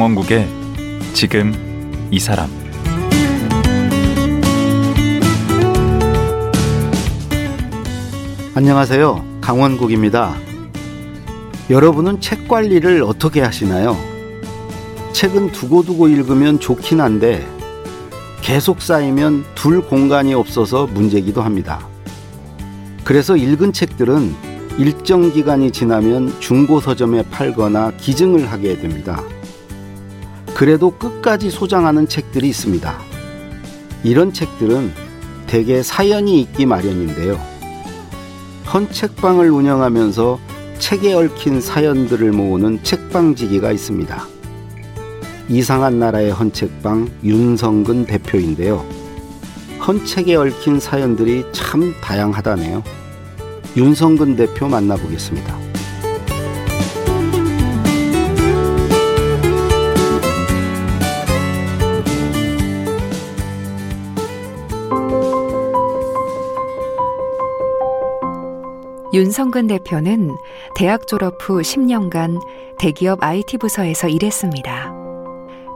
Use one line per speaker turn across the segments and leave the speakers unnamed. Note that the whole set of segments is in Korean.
강원국의 지금 이 사람
안녕하세요. 강원국입니다. 여러분은 책 관리를 어떻게 하시나요? 책은 두고두고 읽으면 좋긴 한데 계속 쌓이면 둘 공간이 없어서 문제기도 합니다. 그래서 읽은 책들은 일정 기간이 지나면 중고 서점에 팔거나 기증을 하게 됩니다. 그래도 끝까지 소장하는 책들이 있습니다. 이런 책들은 대개 사연이 있기 마련인데요. 헌책방을 운영하면서 책에 얽힌 사연들을 모으는 책방지기가 있습니다. 이상한 나라의 헌책방 윤성근 대표인데요. 헌책에 얽힌 사연들이 참 다양하다네요. 윤성근 대표 만나보겠습니다.
윤성근 대표는 대학 졸업 후 10년간 대기업 IT 부서에서 일했습니다.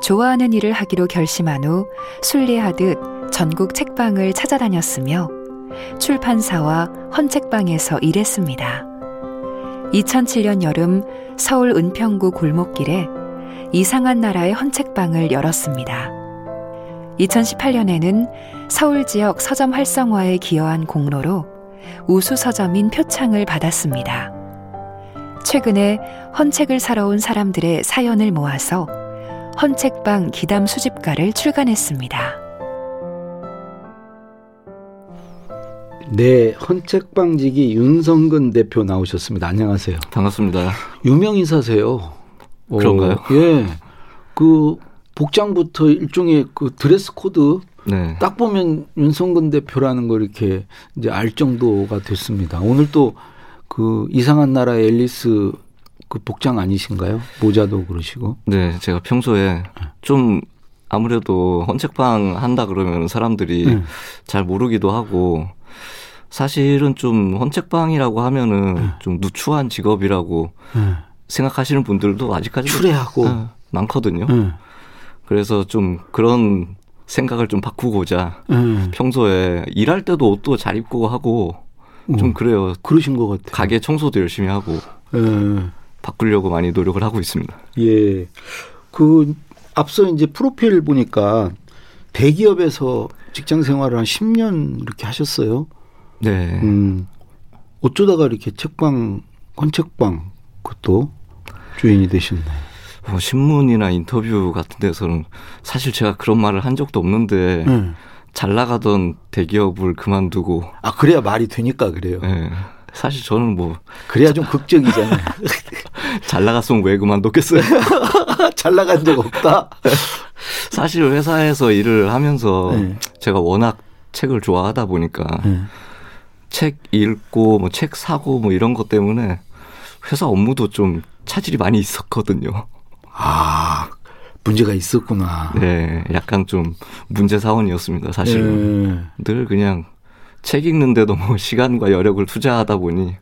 좋아하는 일을 하기로 결심한 후 순례하듯 전국 책방을 찾아다녔으며 출판사와 헌책방에서 일했습니다. 2007년 여름 서울 은평구 골목길에 이상한 나라의 헌책방을 열었습니다. 2018년에는 서울 지역 서점 활성화에 기여한 공로로 우수 서점인 표창을 받았습니다. 최근에 헌책을 사러 온 사람들의 사연을 모아서 헌책방 기담 수집가를 출간했습니다.
네, 헌책방지기 윤성근 대표 나오셨습니다. 안녕하세요.
반갑습니다.
유명 인사세요.
그런가요?
어, 예. 그 복장부터 일종의 그 드레스 코드
네.
딱 보면 윤성근 대표라는 걸 이렇게 이제 알 정도가 됐습니다. 오늘 또 그 이상한 나라의 앨리스 그 복장 아니신가요? 모자도 그러시고.
네, 제가 평소에 좀 아무래도 헌책방 한다 그러면 사람들이
네.
잘 모르기도 하고 사실은 좀 헌책방이라고 하면은
네.
좀 누추한 직업이라고
예.
생각하시는 분들도 아직까지
추레하고.
네, 많거든요.
예.
그래서 좀 그런 생각을 좀 바꾸고자
예.
평소에 일할 때도 옷도 잘 입고 하고 좀
어,
그래요.
그러신 것 같아요.
가게 청소도 열심히 하고
예.
바꾸려고 많이 노력을 하고 있습니다.
예. 그 앞서 이제 프로필 보니까 대기업에서 직장 생활을 한 10년 이렇게 하셨어요.
네.
음. 어쩌다가 이렇게 책방, 헌책방 그것도 주인이 되셨나요?
뭐 신문이나 인터뷰 같은 데서는 사실 제가 그런 말을 한 적도 없는데
예.
잘 나가던 대기업을 그만두고
아, 그래야 말이 되니까 그래요.
예. 사실 저는 뭐잘
그래야 좀 극적이잖아요.
나갔으면 왜 그만뒀겠어요.
잘 나간 적 없다.
사실 회사에서 일을 하면서
네.
제가 워낙 책을 좋아하다 보니까
예.
책 읽고 뭐 책 사고 뭐 이런 것 때문에 회사 업무도 좀 차질이 많이 있었거든요.
아, 문제가 있었구나.
네, 약간 좀 문제 사원이었습니다. 사실은
예.
늘 그냥 책 읽는데도 뭐 시간과 여력을 투자하다 보니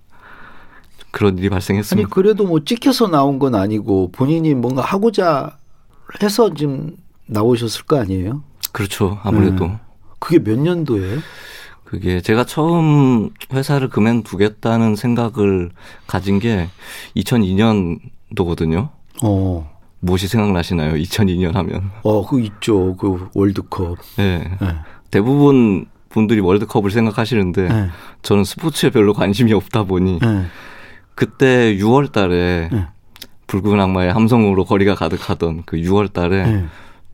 그런 일이
아니
발생했습니다.
그래도 뭐 찍혀서 나온 건 아니고 본인이 뭔가 하고자 해서 지금 나오셨을 거 아니에요?
그렇죠. 아무래도
음. 그게 몇 년도예요?
그게 제가 처음 회사를 그만두겠다는 생각을 가진 게 2002년도거든요.
어,
무엇이 생각나시나요? 2002년 하면.
어, 그 있죠. 그 월드컵.
네.
예.
대부분 분들이 월드컵을 생각하시는데
예.
저는 스포츠에 별로 관심이 없다 보니
예.
그때 6월 달에
예.
붉은 악마의 함성으로 거리가 가득하던 그 6월 달에
예.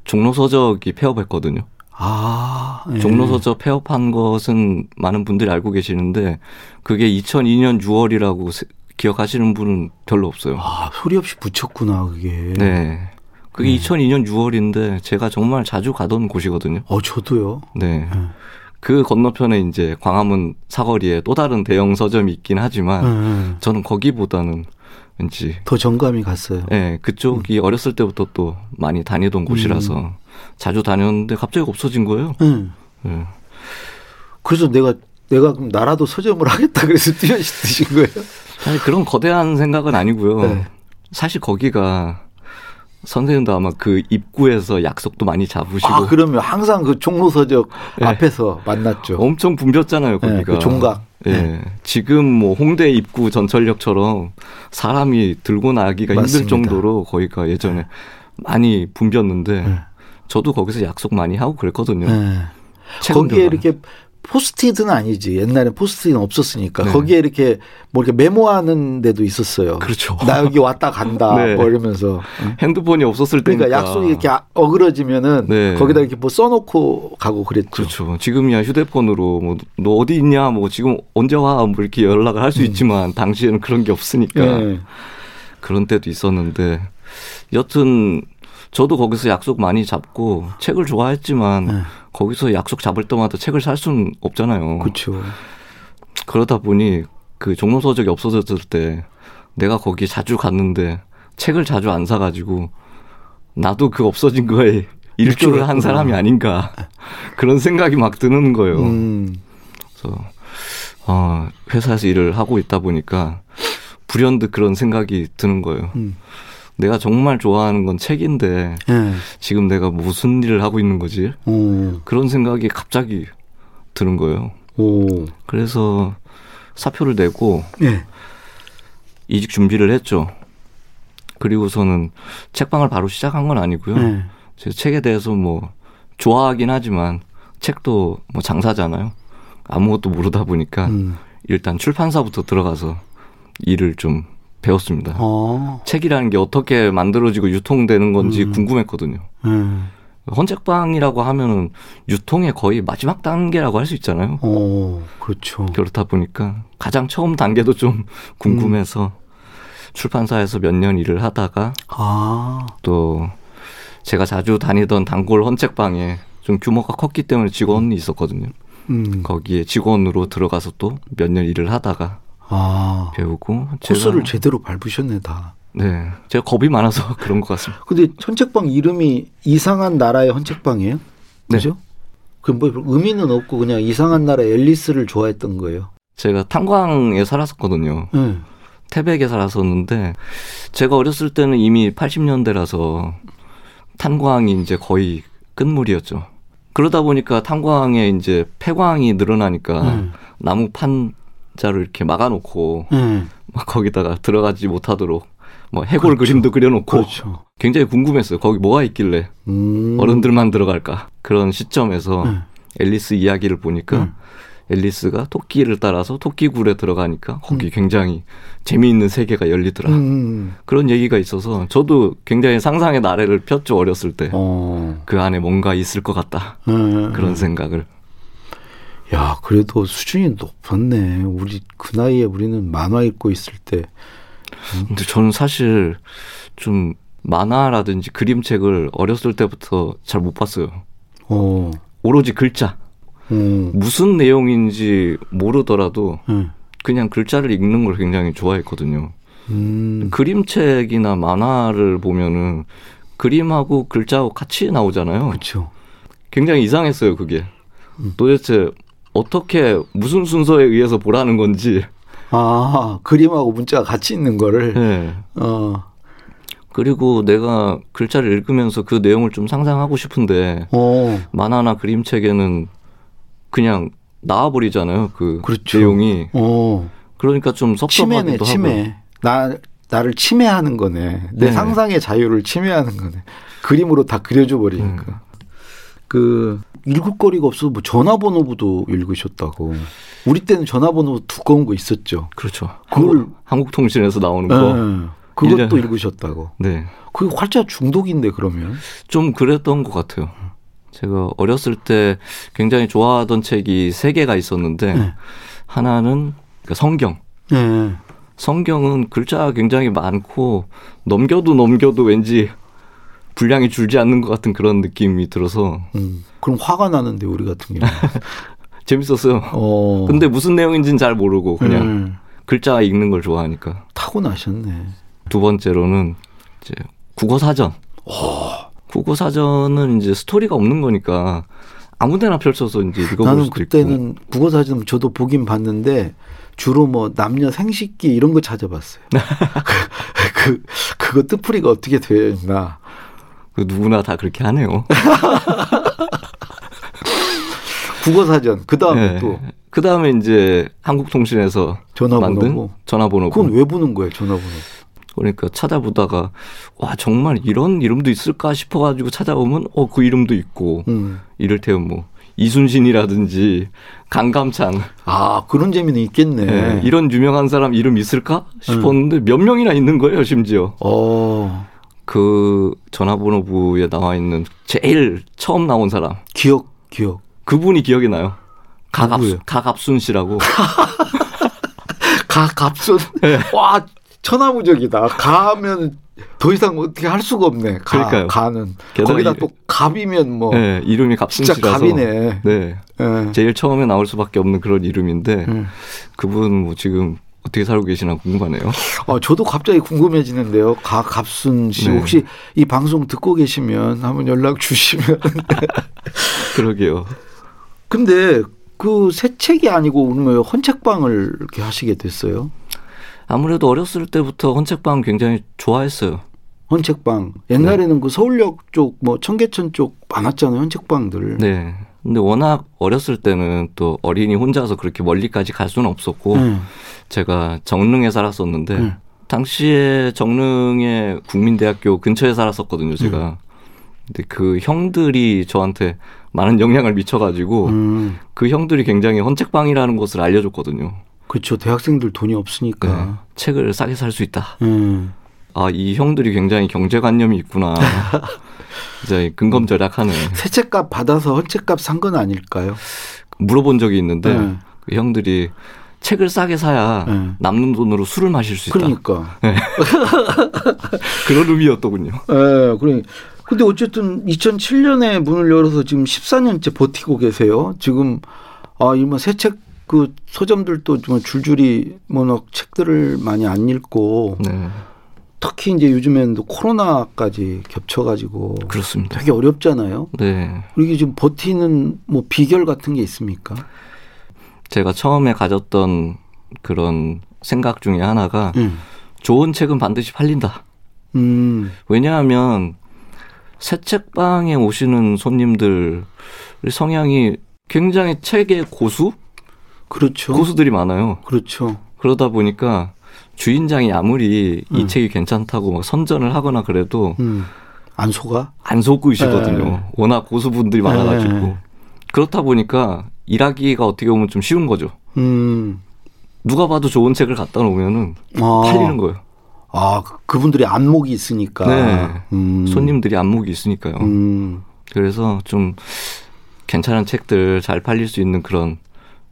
종로 서적이 폐업했거든요.
아, 예.
종로서적 폐업한 것은 많은 분들이 알고 계시는데 그게 2002년 6월이라고 기억하시는 분은 별로 없어요.
아, 소리 없이 붙였구나, 그게.
네. 그게
음.
2002년 6월인데 제가 정말 자주 가던 곳이거든요.
어, 저도요.
네.
음.
그 건너편에 이제 광화문 사거리에 또 다른 대형 서점이 있긴 하지만
예, 예.
저는 거기보다는 왠지
더 정감이 갔어요.
예,
음.
그쪽이 어렸을 때부터 또 많이 다니던 곳이라서 자주 다녔는데 갑자기 없어진 거예요.
예.
예.
그래서 내가 내가 그럼 나라도 서점을 하겠다 그래서 뛰어드신 거예요?
사실 그런 거대한 생각은 아니고요.
네.
사실 거기가 선생님도 아마 그 입구에서 약속도 많이 잡으시고
아, 그러면 항상 그 종로서적
네.
앞에서 만났죠.
엄청 붐볐잖아요,
네,
거기가.
그 종각.
예.
네.
지금 뭐 홍대 입구 전철역처럼 사람이 들고 나기가 힘들
맞습니다.
정도로 거기가 예전에 많이 붐볐는데
네.
저도 거기서 약속 많이 하고 그랬거든요.
네. 거기에. 이렇게 포스트잇은 아니지. 옛날에 포스트잇은 없었으니까.
네.
거기에 이렇게 뭐 이렇게 메모하는 데도 있었어요.
그렇죠.
나 여기 왔다 간다.
네.
뭐 이러면서. 응?
핸드폰이 없었을 때니까
그러니까 약속이 이렇게 아- 어그러지면은
네.
거기다 이렇게 뭐 써놓고 가고 그랬죠.
그렇죠. 지금이야 휴대폰으로 뭐 너 어디 있냐, 뭐 지금 언제 와, 뭐 이렇게 연락을 할수 있지만 당시에는 그런 게 없으니까
음. 네.
그런 때도 있었는데 여튼 저도 거기서 약속 많이 잡고 책을 좋아했지만
네.
거기서 약속 잡을 때마다 책을 살 수는 없잖아요.
그렇죠.
그러다 보니 그 종로 서적이 없어졌을 때 내가 거기 자주 갔는데 책을 자주 안 사가지고 나도 그 없어진 거에 일조를 한 사람이 아닌가 그런 생각이 막 드는 거예요.
음.
그래서 어, 회사에서 일을 하고 있다 보니까 불현듯 그런 생각이 드는 거예요.
음.
내가 정말 좋아하는 건 책인데
예.
지금 내가 무슨 일을 하고 있는 거지?
오.
그런 생각이 갑자기 드는 거예요.
오.
그래서 사표를 내고
예.
이직 준비를 했죠. 그리고서는 책방을 바로 시작한 건 아니고요.
예.
제 책에 대해서 뭐 좋아하긴 하지만 책도 뭐 장사잖아요. 아무것도 모르다 보니까
음.
일단 출판사부터 들어가서 일을 좀 배웠습니다.
어.
책이라는 게 어떻게 만들어지고 유통되는 건지
음.
궁금했거든요.
예.
헌책방이라고 하면은 유통의 거의 마지막 단계라고 할 수 있잖아요.
오. 그렇죠.
그렇다 보니까 가장 처음 단계도 좀 궁금해서 출판사에서 몇 년 일을 하다가
아.
또 제가 자주 다니던 단골 헌책방에 좀 규모가 컸기 때문에 직원이 있었거든요.
음.
거기에 직원으로 들어가서 또 몇 년 일을 하다가
아.
배우고
코스를 제대로 밟으셨네 다.
네 제가 겁이 많아서 그런 것 같습니다.
근데 헌책방 이름이 이상한 나라의 헌책방이에요?
네.
그죠? 그럼 뭐 의미는 없고 그냥 이상한 나라 앨리스를 좋아했던 거예요.
제가 탄광에 살았었거든요.
네.
태백에 살았었는데 제가 어렸을 때는 이미 80년대라서 탄광이 이제 거의 끝물이었죠. 그러다 보니까 탄광에 이제 폐광이 늘어나니까
음.
나무 판 자를 이렇게 막아놓고
네.
막 거기다가 들어가지 못하도록 뭐 해골
그렇죠.
그림도 그려놓고
그렇죠.
굉장히 궁금했어요. 거기 뭐가 있길래
음.
어른들만 들어갈까 그런 시점에서
네.
앨리스 이야기를 보니까
음.
앨리스가 토끼를 따라서 토끼굴에 들어가니까 거기
음.
굉장히 재미있는 세계가 열리더라.
음.
그런 얘기가 있어서 저도 굉장히 상상의 나래를 폈죠 어렸을 때.
어.
그 안에 뭔가 있을 것 같다.
네.
그런 생각을.
야, 그래도 수준이 높았네. 우리 그 나이에 우리는 만화 읽고 있을 때.
근데 저는 사실 좀 만화라든지 그림책을 어렸을 때부터 잘 못 봤어요.
어.
오로지 글자.
어.
무슨 내용인지 모르더라도
네.
그냥 글자를 읽는 걸 굉장히 좋아했거든요.
음.
그림책이나 만화를 보면은 그림하고 글자하고 같이 나오잖아요.
그렇죠.
굉장히 이상했어요, 그게.
음.
도대체 어떻게 무슨 순서에 의해서 보라는 건지.
아, 그림하고 문자가 같이 있는 거를
네.
어.
그리고 내가 글자를 읽으면서 그 내용을 좀 상상하고 싶은데
어.
만화나 그림책에는 그냥 나와버리잖아요. 그
그렇죠.
내용이.
어.
그러니까 좀 섭섭하기도 하고.
침해. 나 나를 침해하는 거네. 내
네.
상상의 자유를 침해하는 거네. 그림으로 다 그려줘 버리니까.
음.
그 읽을 거리가 없어서 뭐 전화번호부도 읽으셨다고. 우리 때는 전화번호 두꺼운 거 있었죠.
그렇죠.
그걸-
한국, 한국통신에서 나오는 거.
네. 그것도
일년-
읽으셨다고.
네.
그게 활자 중독인데 그러면.
좀 그랬던 것 같아요. 제가 어렸을 때 굉장히 좋아하던 책이 세 개가 있었는데
네.
하나는 그 성경.
네.
성경은 글자가 굉장히 많고 넘겨도 넘겨도 왠지 분량이 줄지 않는 것 같은 그런 느낌이 들어서
음. 그럼 화가 나는데 우리 같은 경우.
재밌었어요.
어.
근데 무슨 내용인지는 잘 모르고 그냥
음.
글자 읽는 걸 좋아하니까.
타고 나셨네.
두 번째로는 이제 국어 사전. 국어 사전은 이제 스토리가 없는 거니까 아무데나 펼쳐서 이제 읽어볼
나는
수도
그때는 국어 사전 저도 보긴 봤는데 주로 뭐 남녀 생식기 이런 거 찾아봤어요. 그 그거 뜻풀이가 어떻게 되어 있나.
그 누구나 다 그렇게 하네요.
국어사전. 그 다음에
네.
또
그 다음에 이제 한국통신에서
전화번호고.
만든 전화번호.
그건 왜 부는 거예요, 전화번호?
그러니까 찾아보다가 와 정말 이런 이름도 있을까 싶어가지고 찾아보면 어 그 이름도 있고
음.
이를테면 뭐 이순신이라든지 강감찬
아, 그런 재미는 있겠네.
예, 이런 유명한 사람 이름 있을까 싶었는데 몇 명이나 있는 거예요 심지어
어,
그 전화번호부에 나와 있는 제일 처음 나온 사람
기억, 기억.
그분이 기억이 나요. 가갑? 가갑순 씨라고
가갑순. 와, 천하무적이다. 가하면 더 이상 어떻게 할 수가 없네. 가,
그러니까요.
가는. 거기다
이-
또 갑이면 뭐.
네, 이름이 갑순
진짜
씨라서
갑이네.
네
예.
제일 처음에 나올 수밖에 없는 그런 이름인데
음.
그분 뭐 지금 어떻게 살고 계시나 궁금하네요.
어, 저도 갑자기 궁금해지는데요. 가, 갑순 씨.
네.
혹시 이 방송 듣고 계시면 한번 연락 주시면.
그러게요.
근데 그 새 책이 아니고 그러면 헌책방을 이렇게 하시게 됐어요.
아무래도 어렸을 때부터 헌책방 굉장히 좋아했어요.
헌책방. 옛날에는 그 서울역 쪽, 뭐 청계천 쪽 많았잖아요. 헌책방들.
네. 근데 워낙 어렸을 때는 또 어린이 혼자서 그렇게 멀리까지 갈 수는 없었고
네.
제가 정릉에 살았었는데
네.
당시에 정릉의 국민대학교 근처에 살았었거든요, 제가.
네.
근데 그 형들이 저한테 많은 영향을 미쳐가지고
음,
그 형들이 굉장히 헌책방이라는 것을 알려줬거든요.
그렇죠. 대학생들 돈이
네.
없으니까.
책을 싸게 살 수 있다.
음.
아, 이 형들이 굉장히 경제관념이 있구나. 이제 근검 절약하네.
새 책값 받아서 헌책값 산 건 아닐까요?
물어본 적이 있는데
네.
그 형들이 책을 싸게 사야
네.
남는 돈으로 술을 마실 수 있다.
그러니까.
그런 의미였더군요.
예, 그래. 근데 어쨌든 2007년에 문을 열어서 지금 14년째 버티고 계세요. 지금 아, 이뭐 새책 그 서점들도 좀 줄줄이 뭐너 책들을 많이 안 읽고
네,
특히 이제 요즘에는 또 코로나까지 겹쳐가지고
그렇습니다.
되게 어렵잖아요.
네,
그리고 지금 버티는 뭐 비결 같은 게 있습니까?
제가 처음에 가졌던 그런 생각 중에 하나가
음,
좋은 책은 반드시 팔린다.
음,
왜냐하면 새 책방에 오시는 손님들 성향이 굉장히 책의 고수
그렇죠.
고수들이 많아요.
그렇죠.
그러다 보니까 주인장이 아무리 이
음.
책이 괜찮다고 막 선전을 하거나 그래도
음, 안 속아?
안 속으시거든요.
네.
워낙 고수분들이 많아가지고
네.
그렇다 보니까 일하기가 어떻게 보면 좀 쉬운 거죠.
음,
누가 봐도 좋은 책을 갖다 놓으면은
아,
팔리는 거예요.
아, 그- 그분들이 안목이 있으니까.
네.
음.
손님들이 안목이 있으니까요.
음.
그래서 좀 괜찮은 책들 잘 팔릴 수 있는 그런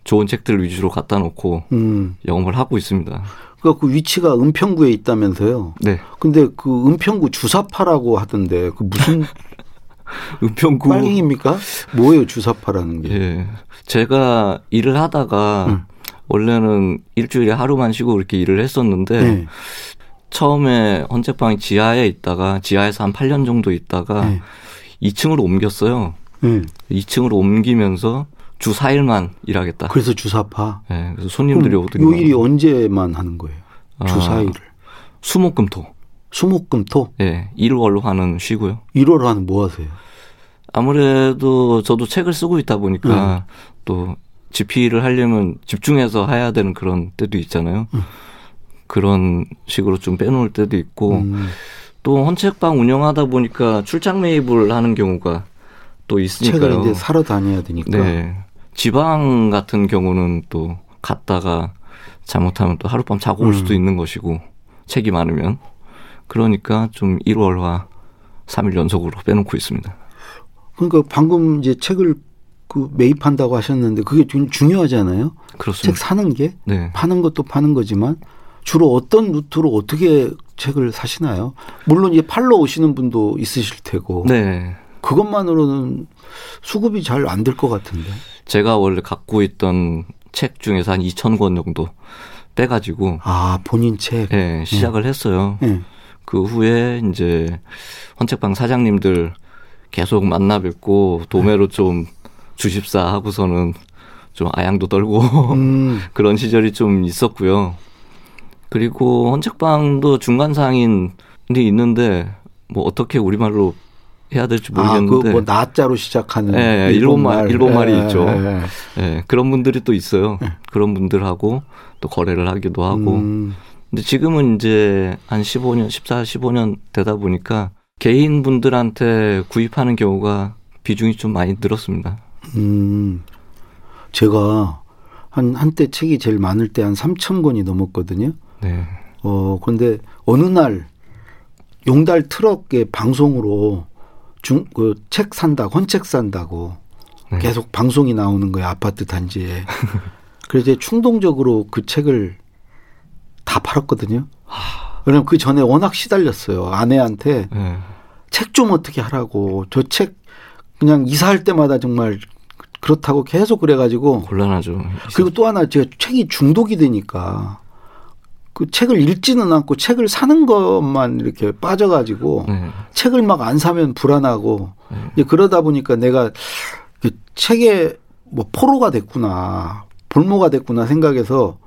좋은 책들 위주로 갖다 놓고
음.
영업을 하고 있습니다.
그러니까 그 위치가 은평구에 있다면서요.
네.
근데 그 은평구 주사파라고 하던데 그 무슨
은평구
빨갱입니까? 뭐예요 주사파라는 게?
예. 제가 일을 하다가
음.
원래는 일주일에 하루만 쉬고 그렇게 일을 했었는데
네.
처음에 헌책방이 지하에 있다가 지하에서 한 8년 정도 있다가
네.
2층으로 옮겼어요.
네.
2층으로 옮기면서 주 4일만 일하겠다.
그래서 주사파.
예, 그래서 손님들이 오더니
요 일이 언제만 하는 거예요?
아.
주사일을.
수목금토.
수목금토
예, 일월로 하는 쉬고요.
1월 하는 뭐 하세요?
아무래도 저도 책을 쓰고 있다 보니까 또 집필을 하려면 집중해서 해야 되는 그런 때도 있잖아요. 그런 식으로 좀 빼놓을 때도 있고
음.
또 헌책방 운영하다 보니까 출장 매입을 하는 경우가 또 있으니까요.
책을 이제 사러 다녀야 되니까.
네. 지방 같은 경우는 또 갔다가 잘못하면 또 하룻밤 자고 올 수도
음.
있는 것이고 책이 많으면 그러니까 좀 1월화 3일 연속으로 빼놓고 있습니다.
그러니까 방금 이제 책을 그 매입한다고 하셨는데 그게 좀 중요하잖아요. 책
그렇습니다.
사는 게
네.
파는 것도 파는 거지만 주로 어떤 루트로 어떻게 책을 사시나요? 물론 이제 팔러 오시는 분도 있으실 테고
네.
그것만으로는 수급이 잘 안 될 것 같은데.
제가 원래 갖고 있던 책 중에서 한 2천 권 정도 빼가지고
아 본인 책.
예, 시작을 했어요.
예.
그 후에 이제 헌책방 사장님들 계속 만나 뵙고 도매로 좀 주십사 하고서는 좀 아양도 떨고
음,
그런 시절이 좀 있었고요. 그리고 헌책방도 중간 상인이 있는데 뭐 어떻게 우리말로 해야 될지 모르겠는데.
아, 그뭐 나자로 시작하는
예, 일본 말, 일본 말이 예, 있죠. 예, 예, 그런 분들이 또 있어요.
예.
그런 분들하고 또 거래를 하기도 하고. 음. 근데 지금은 이제 한 15년, 14, 15년 되다 보니까 개인 분들한테 구입하는 경우가 비중이 좀 많이 늘었습니다.
음. 제가 한 한때 책이 제일 많을 때 한 3천 권이 넘었거든요.
네.
어, 근데 어느 날 용달 트럭의 방송으로 중, 그 책 산다, 헌책 산다고 네. 계속 방송이 나오는 거예요. 아파트 단지에. 그래서 이제 충동적으로 그 책을 다 팔았거든요. 왜냐면 그 전에 워낙 시달렸어요. 아내한테 네. 책좀 어떻게 하라고. 저 책 그냥 이사할 때마다 정말 그렇다고 계속 그래가지고
곤란하죠.
그리고 또 하나 제가 책이 중독이 되니까 그 책을 읽지는 않고 책을 사는 것만 이렇게 빠져가지고 네. 책을 막 안 사면 불안하고 네. 그러다 보니까 내가 그 책에 뭐 포로가 됐구나 볼모가 됐구나 생각해서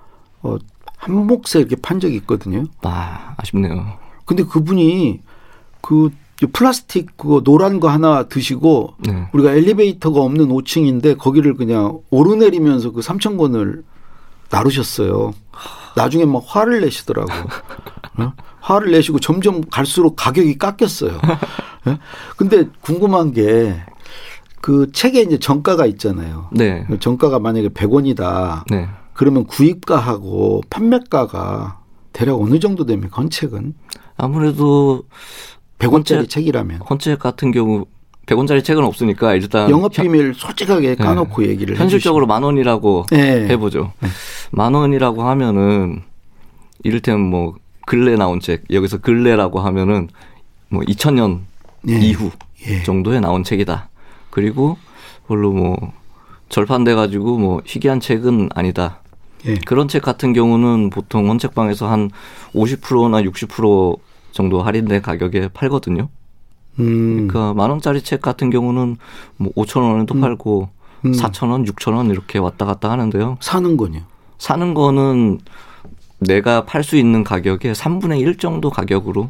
어, 한 몫에 이렇게 판 적이 있거든요.
아 아쉽네요.
근데 그분이 그 플라스틱 그거 노란 거 하나 드시고 네. 우리가 엘리베이터가 없는 5층인데 거기를 그냥 오르내리면서 그 3천 권을 나르셨어요. 나중에 막 화를 내시더라고. 어? 화를 내시고 점점 갈수록 가격이 깎였어요. 예? 근데 궁금한 게 그 책에 이제 정가가 있잖아요.
네.
정가가 만약에 100원이다. 네. 그러면 구입가하고 판매가가 대략 어느 정도 됩니까? 헌책은?
아무래도
100원짜리 헌책, 책이라면.
헌책 같은 경우 100원짜리 책은 없으니까 일단
영업 비밀 솔직하게 네. 까놓고 네. 얘기를
현실적으로 만 원이라고 네. 해보죠. 네. 만 원이라고 하면은 이를테면 뭐 근래 나온 책 여기서 근래라고 하면은 뭐 2000년 예. 이후 예. 정도에 나온 책이다. 그리고 별로 뭐 절판돼 가지고 뭐 희귀한 책은 아니다. 예. 그런 책 같은 경우는 보통 원책방에서 한 50%나 60% 정도 할인된 가격에 팔거든요. 음. 그러니까 만 원짜리 책 같은 경우는 뭐 5천 원에도 음. 팔고 음. 4천 원, 6천 원 이렇게 왔다 갔다 하는데요.
사는 거요?
사는 거는 내가 팔 수 있는 가격의 3분의 1 정도 가격으로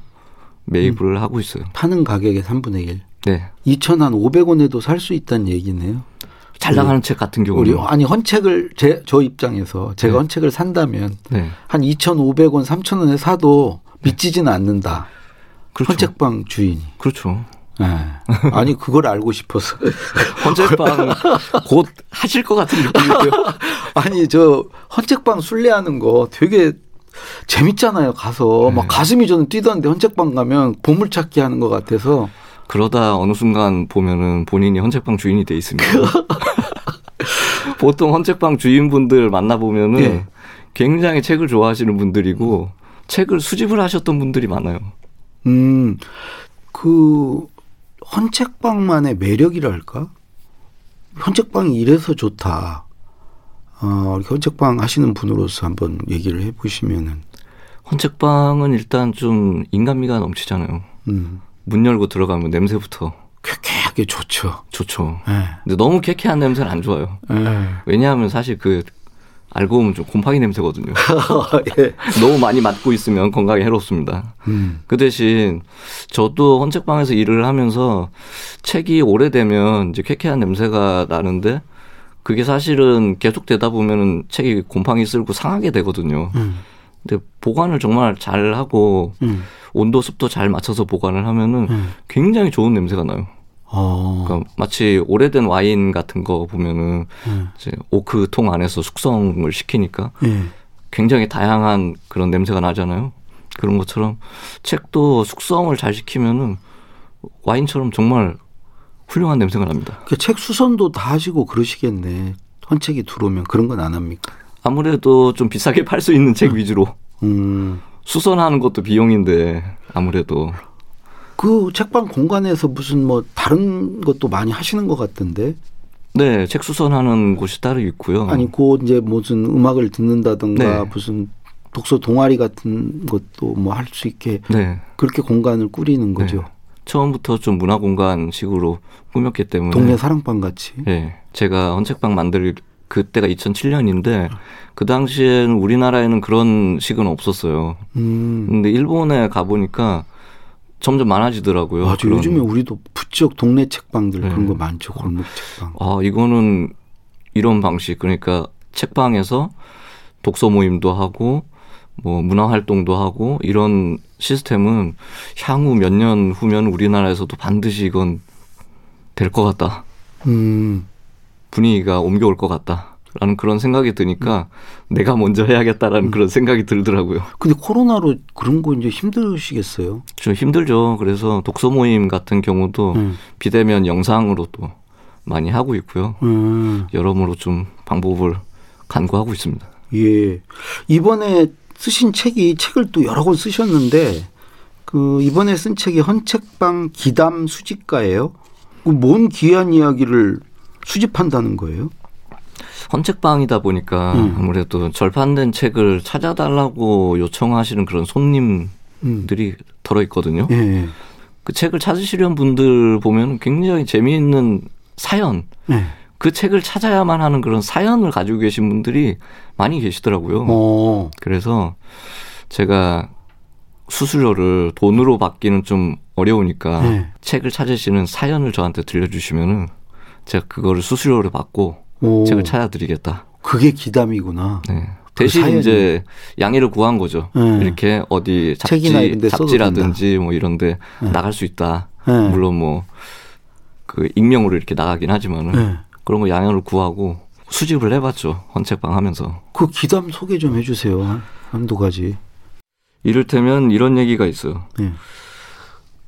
매입을 음. 하고 있어요.
파는 가격의 3분의 1.
네.
2,500원에도 살 수 있다는 얘기네요.
잘 나가는 책 같은 경우는
우리 아니 헌책을 제 저 입장에서 제가 네. 헌책을 산다면 네. 한 2,500원, 3,000원에 사도 미치지는 않는다. 그렇죠. 헌책방 주인이.
그렇죠.
네. 아니 그걸 알고 싶어서
헌책방 곧 하실 것 같은 느낌이에요.
아니 저 헌책방 순례하는 거 되게 재밌잖아요. 가서 네. 막 가슴이 저는 뛰던데 헌책방 가면 보물 찾기 하는 것 같아서
그러다 어느 순간 보면은 본인이 헌책방 주인이 돼 있습니다. 보통 헌책방 주인분들 만나 보면은 네. 굉장히 책을 좋아하시는 분들이고 책을 수집을 하셨던 분들이 많아요.
음, 그 헌책방만의 매력이랄까? 헌책방이 이래서 좋다. 어, 헌책방 하시는 분으로서 한번 얘기를 해보시면은.
헌책방은 일단 좀 인간미가 넘치잖아요. 음. 문 열고 들어가면 냄새부터.
쾌쾌하게 좋죠.
좋죠. 네. 근데 너무 쾌쾌한 냄새는 안 좋아요. 네. 왜냐하면 사실 그 알고 보면 좀 곰팡이 냄새거든요. 예. 너무 많이 맡고 있으면 건강에 해롭습니다. 음. 그 대신 저도 헌책방에서 일을 하면서 책이 오래되면 이제 쾌쾌한 냄새가 나는데 그게 사실은 계속 되다 보면은 책이 곰팡이 쓸고 상하게 되거든요. 음. 근데 보관을 정말 잘 하고 음. 온도 습도 잘 맞춰서 보관을 하면은 음. 굉장히 좋은 냄새가 나요. 어. 그러니까 마치 오래된 와인 같은 거 보면은 음. 이제 오크 통 안에서 숙성을 시키니까 음. 굉장히 다양한 그런 냄새가 나잖아요. 그런 것처럼 책도 숙성을 잘 시키면은 와인처럼 정말 훌륭한 냄새가 납니다.
그 책 수선도 다 하시고 그러시겠네. 헌책이 들어오면 그런 건 안 합니까?
아무래도 좀 비싸게 팔 수 있는 책 위주로. 음. 수선하는 것도 비용인데 아무래도
그 책방 공간에서 무슨 뭐 다른 것도 많이 하시는 것 같던데.
네, 책 수선하는 곳이 따로 있고요.
아니, 그 이제 무슨 음악을 듣는다던가 네. 무슨 독서 동아리 같은 것도 뭐 할 수 있게 네. 그렇게 공간을 꾸리는 거죠. 네.
처음부터 좀 문화 공간식으로 꾸몄기 때문에
동네 사랑방 같이.
네, 제가 헌책방 만들 그때가 2007년인데 그 당시에는 우리나라에는 그런 식은 없었어요. 음. 근데 일본에 가 보니까 점점 많아지더라고요.
맞아.
그런-
요즘에 우리도 부쩍 동네 책방들
네.
그런 거 많죠. 골목 책방.
아, 이거는 이런 방식 그러니까 책방에서 독서 모임도 하고 뭐 문화 활동도 하고 이런 시스템은 향후 몇 년 후면 우리나라에서도 반드시 이건 될 것 같다.
음.
분위기가 옮겨올 것 같다 라는 그런 생각이 드니까 내가 먼저 해야겠다라는 그런 생각이 들더라고요.
근데 코로나로 그런 거 이제 힘드시겠어요.
좀 힘들죠. 그래서 독서 모임 같은 경우도
음.
비대면 영상으로 또 많이 하고 있고요.
음.
여러모로 좀 방법을 간구하고 있습니다.
예. 이번에 쓰신 책이 책을 또 여러 권 쓰셨는데 그 이번에 쓴 책이 헌책방 기담 수집가예요. 그뭔 귀한 이야기를 수집한다는 거예요?
헌책방이다 보니까
음.
아무래도 절판된 책을 찾아달라고 요청하시는 그런 손님들이
음.
들어 있거든요.
예.
그 책을 찾으시려는 분들 보면 굉장히 재미있는 사연,
예.
그 책을 찾아야만 하는 그런 사연을 가지고 계신 분들이 많이 계시더라고요.
어.
그래서 제가 수수료를 돈으로 받기는 좀 어려우니까
네.
책을 찾으시는 사연을 저한테 들려주시면은 제가 그거를 수수료를 받고
오.
책을 찾아드리겠다.
그게 기담이구나.
네.
그
대신
사연이.
이제 양해를 구한 거죠.
네.
이렇게 어디 잡지, 잡지라든지 뭐 이런데
네.
나갈 수 있다.
네.
물론 뭐 그 익명으로 이렇게 나가긴 하지만은
네.
그런 거 양해를 구하고 수집을 해봤죠. 헌책방 하면서.
그 기담 소개 좀 해주세요. 한- 한두 가지.
이를테면 이런 얘기가 있어요.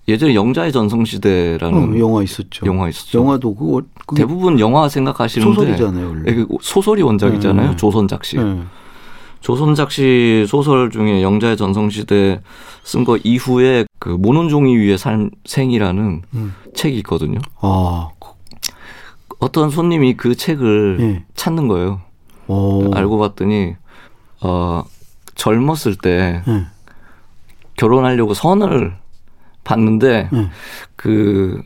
네.
예전에 영자의 전성시대라는
어, 영화 있었죠.
영화 있었죠.
영화도 그거
대부분 영화 생각하시는데
소설이잖아요, 원래.
소설이 원작이잖아요.
네.
조선 작시.
네.
조선 작시 소설 중에 영자의 전성시대 쓴 거 이후에 그 모논종이 위의 삶생이라는
음.
책이 있거든요.
아, 그-
어떤 손님이 그 책을
예.
찾는 거예요.
오.
알고 봤더니 어 젊었을 때
예.
결혼하려고 선을 봤는데
예.
그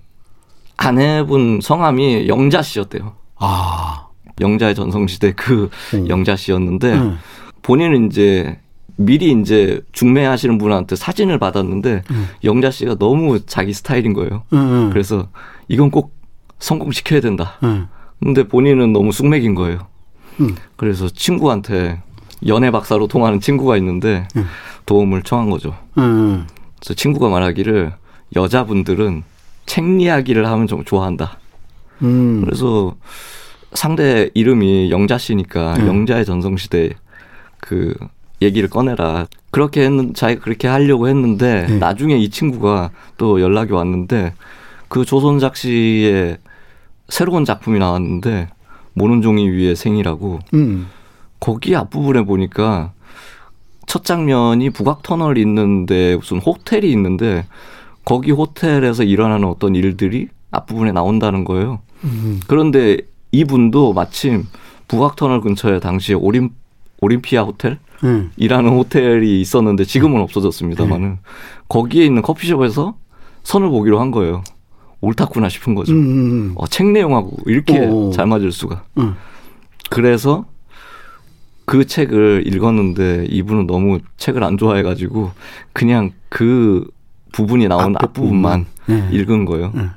아내분 성함이 영자 씨였대요.
아,
영자의 전성시대 그
음.
영자 씨였는데
예.
본인은 이제 미리 이제 중매하시는 분한테 사진을 받았는데
음.
영자 씨가 너무 자기 스타일인 거예요. 그래서 이건 꼭 성공시켜야 된다.
예.
근데 본인은 너무 쑥맥인 거예요.
음.
그래서 친구한테 연애 박사로 통하는 친구가 있는데
음.
도움을 청한 거죠. 그래서 친구가 말하기를 여자분들은 책 이야기를 하면 좀 좋아한다.
음.
그래서 상대 이름이 영자 씨니까
네.
영자의 전성 시대 그 얘기를 꺼내라. 그렇게 했는 자기가 그렇게 하려고 했는데
네.
나중에 이 친구가 또 연락이 왔는데 그 조선작 씨의 새로운 작품이 나왔는데 모는 종이 위의 생이라고
음.
거기 앞부분에 보니까 첫 장면이 북악 터널 있는데 무슨 호텔이 있는데 거기 호텔에서 일어나는 어떤 일들이 앞부분에 나온다는 거예요.
음.
그런데 이분도 마침 북악 터널 근처에 당시에 오림 오림피아 호텔이라는
예.
호텔이 있었는데 지금은 없어졌습니다만은 거기에 있는 커피숍에서 선을 보기로 한 거예요. 옳다구나 싶은 거죠.
음, 음.
어, 책 내용하고 이렇게
오.
잘 맞을 수가.
음.
그래서 그 책을 읽었는데 이분은 너무 책을 안 좋아해가지고 그냥 그 부분이 나온 앞부분만
예.
읽은 거예요.
음.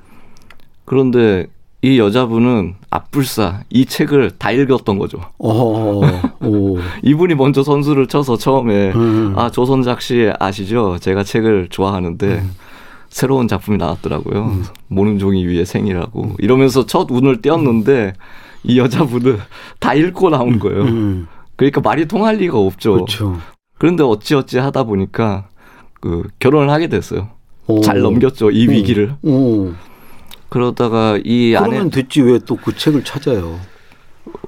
그런데 이 여자분은 앞불사 이 책을 다 읽었던 거죠.
어, 오.
이분이 먼저 선수를 쳐서 처음에
음.
아 조선작 씨 아시죠? 제가 책을 좋아하는데 새로운 작품이 나왔더라고요.
음.
모는 종이 위의 생이라고 이러면서 첫 운을 띄었는데 이 여자분은 다 읽고 나온 거예요.
음.
그러니까 말이 통할 리가 없죠.
그렇죠.
그런데 어찌어찌 하다 보니까 그 결혼을 하게 됐어요.
오.
잘 넘겼죠 이 위기를.
오.
그러다가 이 아내
그러면 됐지 왜 또 그 책을 찾아요?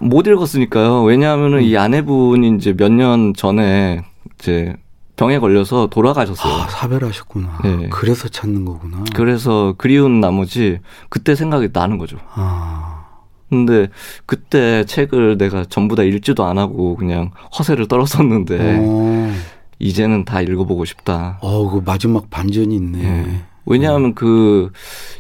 못 읽었으니까요. 왜냐하면은
음.
이 아내분이 이제 몇 년 전에 이제 병에 걸려서 돌아가셨어요.
아, 사별하셨구나.
네.
그래서 찾는 거구나.
그래서 그리운 나머지 그때 생각이 나는 거죠.
아.
근데 그때 책을 내가 전부 다 읽지도 안 하고 그냥 허세를 떨었었는데
어.
이제는 다 읽어보고 싶다.
어, 그 마지막 반전이 있네.
예. 왜냐하면 그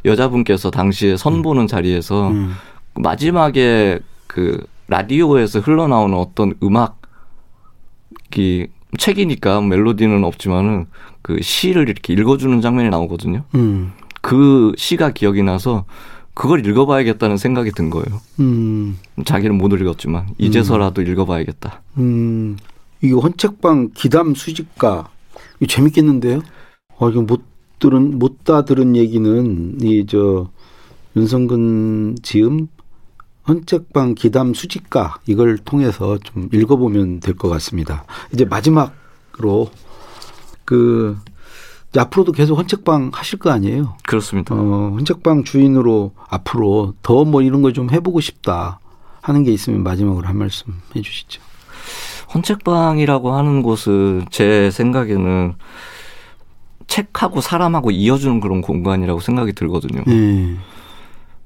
여자분께서 당시에 선보는 자리에서
음.
마지막에 그 라디오에서 흘러나오는 어떤 음악이 책이니까 멜로디는 없지만은 그 시를 이렇게 읽어주는 장면이 나오거든요.
음.
그 시가 기억이 나서 그걸 읽어봐야겠다는 생각이 든 거예요.
음.
자기는 못 읽었지만 이제서라도 읽어봐야겠다.
음. 이거 헌책방 기담 수집가 이거 재밌겠는데요? 아 이거 못 들은 못 다 들은 얘기는 이 저 윤성근 지음 헌책방 기담 수집가 이걸 통해서 좀 읽어보면 될 것 같습니다. 이제 마지막으로 그 앞으로도 계속 헌책방 하실 거 아니에요?
그렇습니다.
어, 헌책방 주인으로 앞으로 더 뭐 이런 거좀 해보고 싶다 하는 게 있으면 마지막으로 한 말씀 해주시죠.
헌책방이라고 하는 곳은 제 생각에는 책하고 사람하고 이어주는 그런 공간이라고 생각이 들거든요.
네.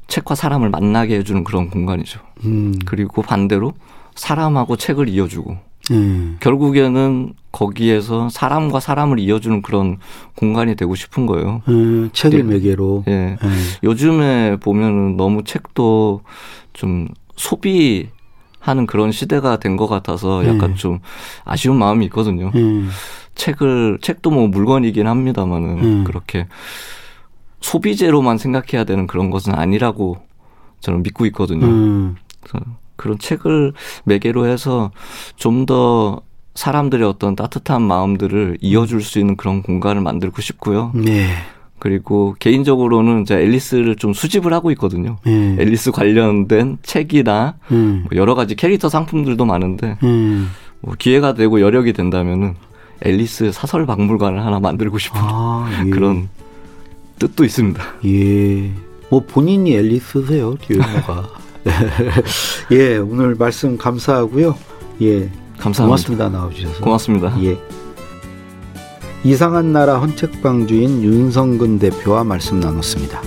책과 사람을 만나게 해주는 그런 공간이죠.
음.
그리고 반대로 사람하고 책을 이어주고
네.
결국에는 거기에서 사람과 사람을 이어주는 그런 공간이 되고 싶은 거예요.
음, 책을
네.
매개로.
예.
네.
요즘에 보면은 너무 책도 좀 소비 하는 그런 시대가 된 것 같아서 약간
네.
좀 아쉬운 마음이 있거든요.
네.
책을 책도 뭐 물건이긴 합니다만은
음.
그렇게 소비재로만 생각해야 되는 그런 것은 아니라고 저는 믿고 있거든요.
음.
그래서 그런 책을 매개로 해서 좀 더 사람들의 어떤 따뜻한 마음들을 이어줄 수 있는 그런 공간을 만들고 싶고요.
네.
그리고 개인적으로는 제가 앨리스를 좀 수집을 하고 있거든요.
네.
앨리스 관련된 책이나
음.
뭐 여러 가지 캐릭터 상품들도 많은데
음.
뭐 기회가 되고 여력이 된다면은 앨리스 사설 박물관을 하나 만들고 싶은
아, 예.
그런 뜻도 있습니다.
예. 뭐 본인이 앨리스세요, 류현모가. 예, 오늘 말씀 감사하고요. 예.
감사합니다.
고맙습니다. 나와주셔서.
고맙습니다.
예. 이상한 나라 헌책방 주인 윤성근 대표와 말씀 나눴습니다.